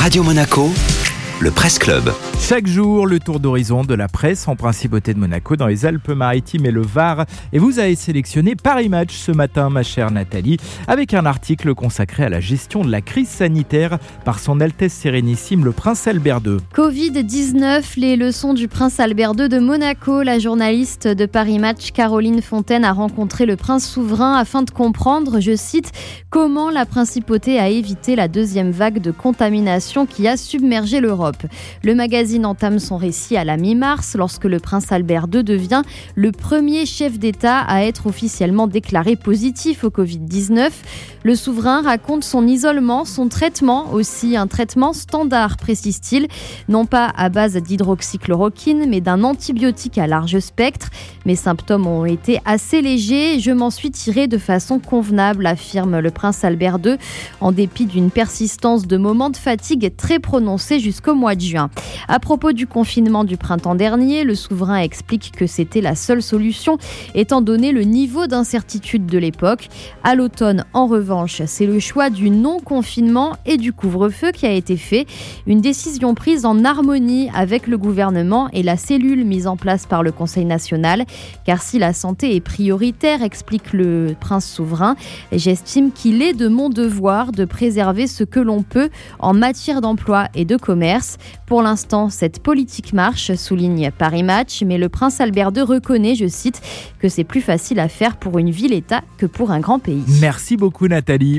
Radio Monaco, le Presse Club. Chaque jour, le tour d'horizon de la presse en principauté de Monaco dans les Alpes-Maritimes et le Var. Et vous avez sélectionné Paris Match ce matin, ma chère Nathalie, avec un article consacré à la gestion de la crise sanitaire par son Altesse Sérénissime le Prince Albert II. Covid-19, les leçons du Prince Albert II de Monaco. La journaliste de Paris Match, Caroline Fontaine, a rencontré le prince souverain afin de comprendre, je cite, comment la principauté a évité la deuxième vague de contamination qui a submergé l'Europe. Le magazine entame son récit à la mi-mars lorsque le prince Albert II devient le premier chef d'État à être officiellement déclaré positif au Covid-19. Le souverain raconte son isolement, son traitement, aussi un traitement standard, précise-t-il, non pas à base d'hydroxychloroquine, mais d'un antibiotique à large spectre. Mes symptômes ont été assez légers, je m'en suis tiré de façon convenable, affirme le prince Albert II, en dépit d'une persistance de moments de fatigue très prononcés jusqu'au mois de juin. À propos du confinement du printemps dernier, le souverain explique que c'était la seule solution, étant donné le niveau d'incertitude de l'époque. À l'automne, en revanche, c'est le choix du non-confinement et du couvre-feu qui a été fait, une décision prise en harmonie avec le gouvernement et la cellule mise en place par le Conseil national. Car si la santé est prioritaire, explique le prince souverain, j'estime qu'il est de mon devoir de préserver ce que l'on peut en matière d'emploi et de commerce. Pour l'instant, cette politique marche, souligne Paris Match, mais le prince Albert II reconnaît, je cite, que c'est plus facile à faire pour une ville-État que pour un grand pays. Merci beaucoup Nathalie.